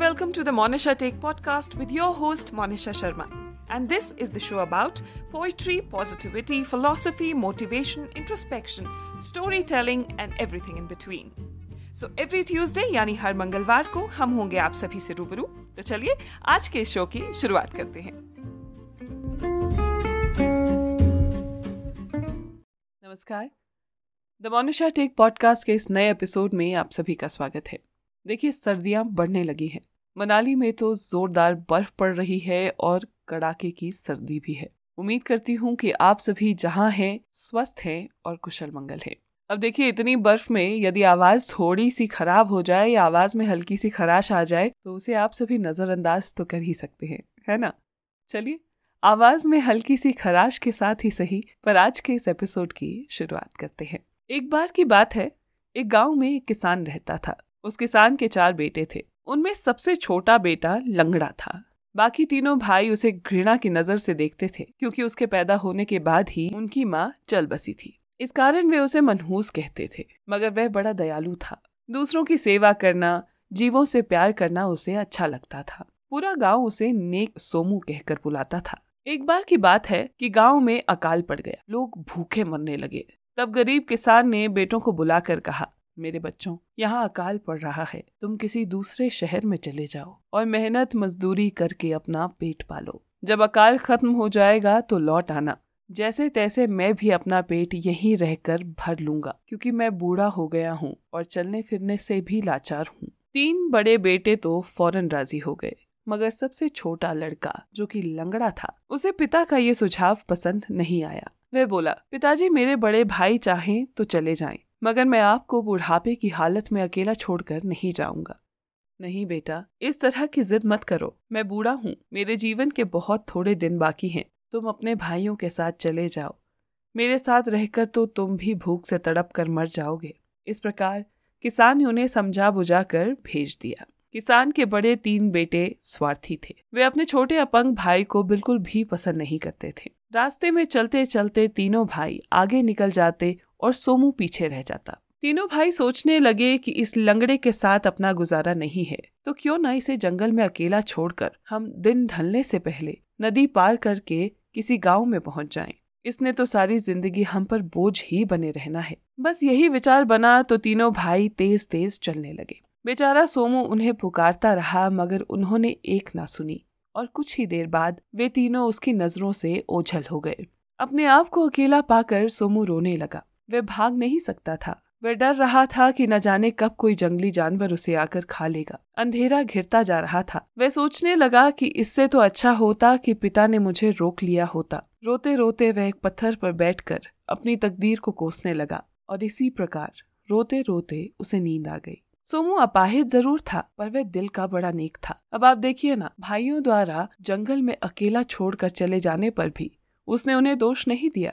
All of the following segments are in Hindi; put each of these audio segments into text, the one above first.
welcome to the Monisha Take podcast with your host Monisha Sharma. And this is the show about poetry, positivity, philosophy, motivation, introspection, storytelling and everything in between. So every Tuesday यानी हर मंगलवार को हम होंगे आप सभी से रूबरू तो चलिए आज के शो की शुरुआत करते हैं नमस्कार द मोनिशा टेक पॉडकास्ट के इस नए एपिसोड में आप सभी का स्वागत है देखिए सर्दियाँ बढ़ने लगी हैं मनाली में तो जोरदार बर्फ़ पड़ रही है और कड़ाके की सर्दी भी है। उम्मीद करती हूँ कि आप सभी जहाँ हैं, स्वस्थ हैं और कुशल मंगल हैं। अब देखिए, इतनी बर्फ़ में यदि आवाज़ थोड़ी सी खराब हो जाए या आवाज़ में हल्की सी खराश आ जाए तो उसे आप सभी नजरअंदाज तो कर ही सकते हैं, है ना? चलिए, आवाज़ में हल्की सी खराश के साथ ही सही, पर आज के इस एपिसोड की शुरुआत करते हैं। एक बार की बात है, एक गाँव में एक किसान रहता था। उस किसान के चार बेटे थे। उनमें सबसे छोटा बेटा लंगड़ा था। बाकी तीनों भाई उसे घृणा की नज़र से देखते थे, क्योंकि उसके पैदा होने के बाद ही उनकी माँ चल बसी थी। इस कारण वे उसे मनहूस कहते थे, मगर वह बड़ा दयालु था। दूसरों की सेवा करना, जीवों से प्यार करना उसे अच्छा लगता था। पूरा गाँव उसे नेक सोमू कहकर बुलाता था। एक बार की बात है कि गाँव में अकाल पड़ गया। लोग भूखे मरने लगे। तब गरीब किसान ने बेटों को बुलाकर कहा मेरे बच्चों, यहाँ अकाल पड़ रहा है। तुम किसी दूसरे शहर में चले जाओ और मेहनत मजदूरी करके अपना पेट पालो। जब अकाल खत्म हो जाएगा तो लौट आना। जैसे तैसे मैं भी अपना पेट यहीं रहकर भर लूँगा, क्योंकि मैं बूढ़ा हो गया हूँ और चलने फिरने से भी लाचार हूँ। तीन बड़े बेटे तो फ़ौरन राज़ी हो गए, मगर सबसे छोटा लड़का, जो कि लंगड़ा था, उसे पिता का ये सुझाव पसंद नहीं आया। वह बोला, पिताजी, मेरे बड़े भाई चाहें तो चले जाएँ। मगर मैं आपको बुढ़ापे की हालत में अकेला छोड़कर नहीं जाऊँगा। नहीं बेटा, इस तरह की जिद मत करो। मैं बूढ़ा हूँ, मेरे जीवन के बहुत थोड़े दिन बाकी हैं। तुम अपने भाइयों के साथ चले जाओ। मेरे साथ रहकर तो तुम भी भूख से तड़प कर मर जाओगे। इस प्रकार किसान ने उन्हें समझा बुझा कर भेज दिया। किसान के बड़े तीन बेटे स्वार्थी थे। वे अपने छोटे अपंग भाई को बिल्कुल भी पसंद नहीं करते थे। रास्ते में चलते चलते तीनों भाई आगे निकल जाते और सोमू पीछे रह जाता। तीनों भाई सोचने लगे कि इस लंगड़े के साथ अपना गुजारा नहीं है तो क्यों न इसे जंगल में अकेला छोड़कर हम दिन ढलने से पहले नदी पार करके किसी गाँव में पहुँच जाएँ। इसने तो सारी ज़िंदगी हम पर बोझ ही बने रहना है। बस यही विचार बना तो तीनों भाई तेज तेज चलने लगे। बेचारा सोमू उन्हें पुकारता रहा, मगर उन्होंने एक ना सुनी, और कुछ ही देर बाद वे तीनों उसकी नज़रों से ओझल हो गए। अपने आप को अकेला पाकर सोमू रोने लगा। वह भाग नहीं सकता था। वह डर रहा था कि न जाने कब कोई जंगली जानवर उसे आकर खा लेगा। अंधेरा घिरता जा रहा था। वह सोचने लगा कि इससे तो अच्छा होता कि पिता ने मुझे रोक लिया होता। रोते रोते वह एक पत्थर पर बैठकर अपनी तकदीर को कोसने लगा और इसी प्रकार रोते रोते उसे नींद आ गई। सोमू अपाहिज ज़रूर था, पर वह दिल का बड़ा नेक था। अब आप देखिए ना, भाइयों द्वारा जंगल में अकेला छोड़कर चले जाने पर भी उसने उन्हें दोष नहीं दिया।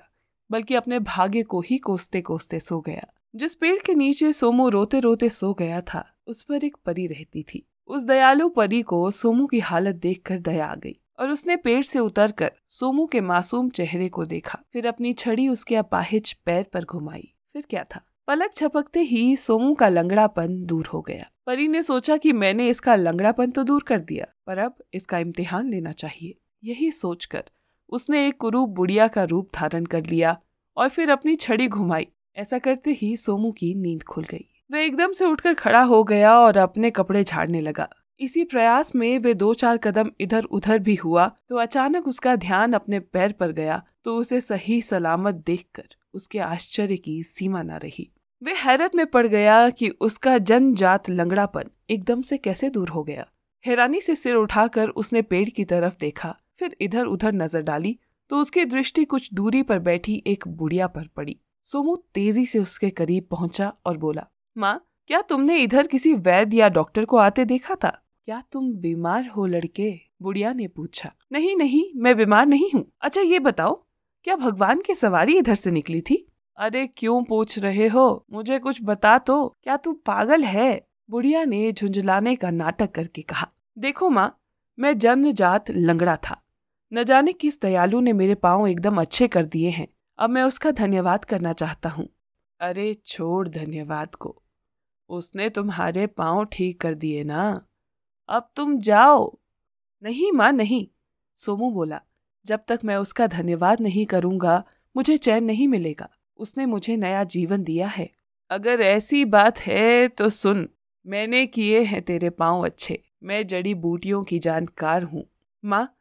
बल्कि अपने भाग्य को ही कोसते कोसते सो गया। जिस पेड़ के नीचे सोमू रोते रोते सो गया था, उस पर एक परी रहती थी। उस दयालु परी को सोमू की हालत देखकर दया आ गई और उसने पेड़ से उतरकर सोमू के मासूम चेहरे को देखा। फिर अपनी छड़ी उसके अपाहिज पैर पर घुमाई। फिर क्या था? पलक छपकते ही सोमू का लंगड़ापन दूर हो गया। परी ने सोचा कि मैंने इसका लंगड़ापन तो दूर कर दिया, पर अब इसका इम्तिहान लेना चाहिए। यही सोचकर उसने एक कुरूप बुढ़िया का रूप धारण कर लिया और फिर अपनी छड़ी घुमाई। ऐसा करते ही सोमू की नींद खुल गई। वह एकदम से उठकर खड़ा हो गया और अपने कपड़े झाड़ने लगा। इसी प्रयास में वे दो चार कदम इधर उधर भी हुआ तो अचानक उसका ध्यान अपने पैर पर गया तो उसे सही सलामत देखकर उसके आश्चर्य की सीमा न रही। वे हैरत में पड़ गया कि उसका जनजात लंगड़ापन एकदम से कैसे दूर हो गया। हैरानी से सिर उठाकर उसने पेड़ की तरफ़ देखा फिर इधर उधर नज़र डाली तो उसकी दृष्टि कुछ दूरी पर बैठी एक बुढ़िया पर पड़ी। सोमू तेज़ी से उसके करीब पहुँचा और बोला, माँ, क्या तुमने इधर किसी वैद्य या डॉक्टर को आते देखा था? क्या तुम बीमार हो लड़के? बुढ़िया ने पूछा, नहीं नहीं, मैं बीमार नहीं हूँ। अच्छा ये बताओ, क्या भगवान की सवारी इधर से निकली थी? अरे, क्यों पूछ रहे हो? मुझे कुछ बता तो। क्या तू पागल है? बुढ़िया ने झुंझलाने का नाटक करके कहा, देखो माँ, मैं जन्मजात लंगड़ा था। न जाने किस दयालु ने मेरे पाँव एकदम अच्छे कर दिए हैं। अब मैं उसका धन्यवाद करना चाहता हूँ। अरे, छोड़ धन्यवाद को। उसने तुम्हारे पाँव ठीक कर दिए ना। अब तुम जाओ। नहीं माँ, नहीं। सोमू बोला, जब तक मैं उसका धन्यवाद नहीं करूँगा, मुझे चैन नहीं मिलेगा। उसने मुझे नया जीवन दिया है। अगर ऐसी बात है तो सुन, मैंने किए हैं तेरे पाँव अच्छे। मैं जड़ी बूटियों की जानकार हूँ। माँ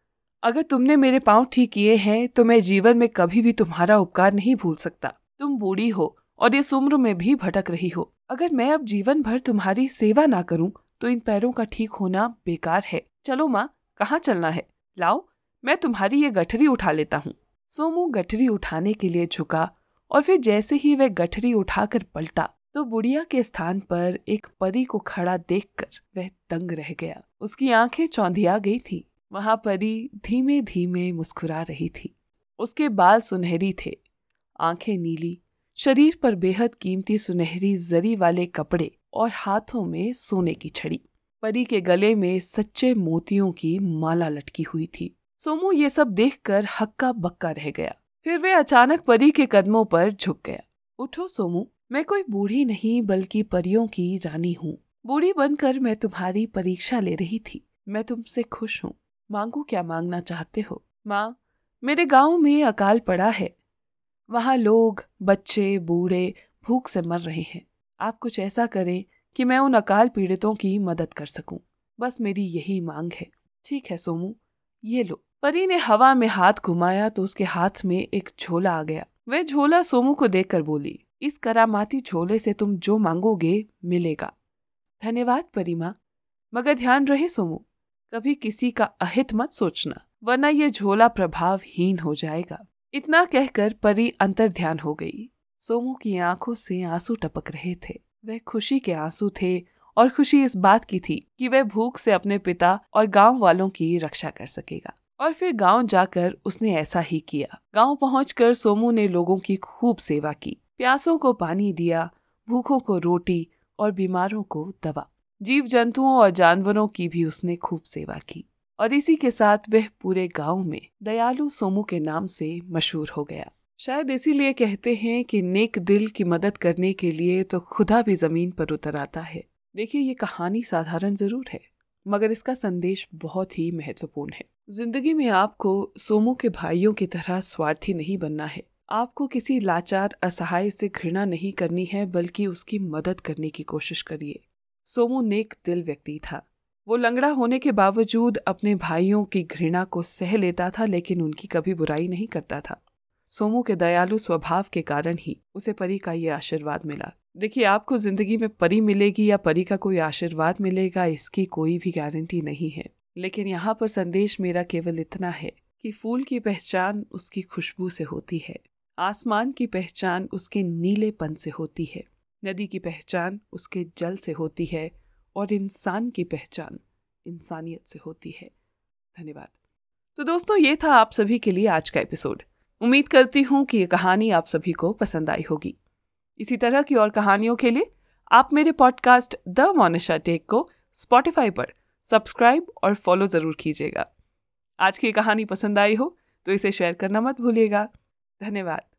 अगर तुमने मेरे पाँव ठीक किए हैं तो मैं जीवन में कभी भी तुम्हारा उपकार नहीं भूल सकता। तुम बूढ़ी हो, और इस उम्र में भी भटक रही हो। अगर मैं अब जीवन भर तुम्हारी सेवा ना करूँ तो इन पैरों का ठीक होना बेकार है। चलो माँ, कहाँ चलना है? लाओ, मैं तुम्हारी ये गठरी उठा लेता हूँ। सोमू गठरी उठाने के लिए झुका, और फिर जैसे ही वह गठरी उठाकर पलटा तो बुढ़िया के स्थान पर एक परी को खड़ा देखकर वह दंग रह गया। उसकी आँखें चौंधिया गई थी। वहाँ परी धीमे धीमे मुस्कुरा रही थी। उसके बाल सुनहरी थे, आँखें नीली, शरीर पर बेहद कीमती सुनहरी जरी वाले कपड़े और हाथों में सोने की छड़ी। परी के गले में सच्चे मोतियों की माला लटकी हुई थी। सोमू ये सब देखकर हक्का बक्का रह गया। फिर वे अचानक परी के कदमों पर झुक गया। उठो सोमू, मैं कोई बूढ़ी नहीं, बल्कि परियों की रानी हूँ। बूढ़ी बनकर मैं तुम्हारी परीक्षा ले रही थी। मैं तुमसे खुश हूँ। मांगो क्या मांगना चाहते हो? माँ, मेरे गाँव में अकाल पड़ा है। वहाँ लोग, बच्चे, बूढ़े भूख से मर रहे हैं। आप कुछ ऐसा करें कि मैं उन अकाल पीड़ितों की मदद कर सकूँ। बस मेरी यही मांग है। ठीक है, सोमू, ये लो। परी ने हवा में हाथ घुमाया तो उसके हाथ में एक झोला आ गया। वह झोला सोमू को देखकर बोली, इस करामाती झोले से तुम जो मांगोगे, मिलेगा। धन्यवाद परी माँ। मगर ध्यान रहे सोमू कभी किसी का अहित मत सोचना, वरना ये झोला प्रभावहीन हो जाएगा। इतना कहकर परी अंतर ध्यान हो गई। सोमू की आँखों से आँसू टपक रहे थे। वह खुशी के आँसू थे और खुशी इस बात की थी कि वह भूख से अपने पिता और गाँव वालों की रक्षा कर सकेगा। और फिर गाँव जाकर उसने ऐसा ही किया। गाँव पहुंचकर सोमू ने लोगों की खूब सेवा की। प्यासों को पानी दिया, भूखों को रोटी और बीमारों को दवा। जीव जंतुओं और जानवरों की भी उसने खूब सेवा की। और इसी के साथ वह पूरे गाँव में दयालु सोमू के नाम से मशहूर हो गया। शायद इसीलिए कहते हैं कि नेक दिल की मदद करने के लिए तो खुदा भी ज़मीन पर उतर आता है। देखिए, ये कहानी साधारण ज़रूर है, मगर इसका संदेश बहुत ही महत्वपूर्ण है। ज़िंदगी में आपको सोमू के भाइयों की तरह स्वार्थी नहीं बनना है। आपको किसी लाचार असहाय से घृणा नहीं करनी है, बल्कि उसकी मदद करने की कोशिश करिए। सोमू नेक दिल व्यक्ति था। वो लंगड़ा होने के बावजूद अपने भाइयों की घृणा को सह लेता था, लेकिन उनकी कभी बुराई नहीं करता था। सोमू के दयालु स्वभाव के कारण ही उसे परी का ये आशीर्वाद मिला। देखिए, आपको ज़िंदगी में परी मिलेगी या परी का कोई आशीर्वाद मिलेगा, इसकी कोई भी गारंटी नहीं है। लेकिन यहाँ पर संदेश मेरा केवल इतना है कि फूल की पहचान उसकी खुशबू से होती है। आसमान की पहचान उसके नीलेपन से होती है। नदी की पहचान उसके जल से होती है और इंसान की पहचान इंसानियत से होती है। धन्यवाद। तो दोस्तों, ये था आप सभी के लिए आज का एपिसोड। उम्मीद करती हूँ कि ये कहानी आप सभी को पसंद आई होगी। इसी तरह की और कहानियों के लिए आप मेरे पॉडकास्ट द मोनिशा टेक को स्पॉटिफाई पर सब्सक्राइब और फॉलो ज़रूर कीजिएगा। आज की कहानी पसंद आई हो तो इसे शेयर करना मत भूलिएगा। धन्यवाद।